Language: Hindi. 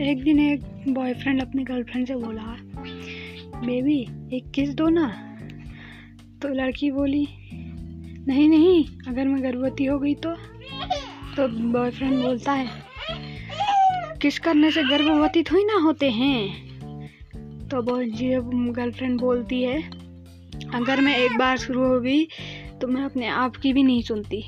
एक दिन एक बॉयफ्रेंड अपनी गर्लफ्रेंड से बोला बेबी एक किस दो ना। तो लड़की बोली, नहीं नहीं, अगर मैं गर्भवती हो गई तो। तो बॉयफ्रेंड बोलता है किस करने से गर्भवती थोड़ी ना होते हैं। तो गर्लफ्रेंड बोलती है, अगर मैं एक बार शुरू हो गई तो मैं अपने आप की भी नहीं सुनती।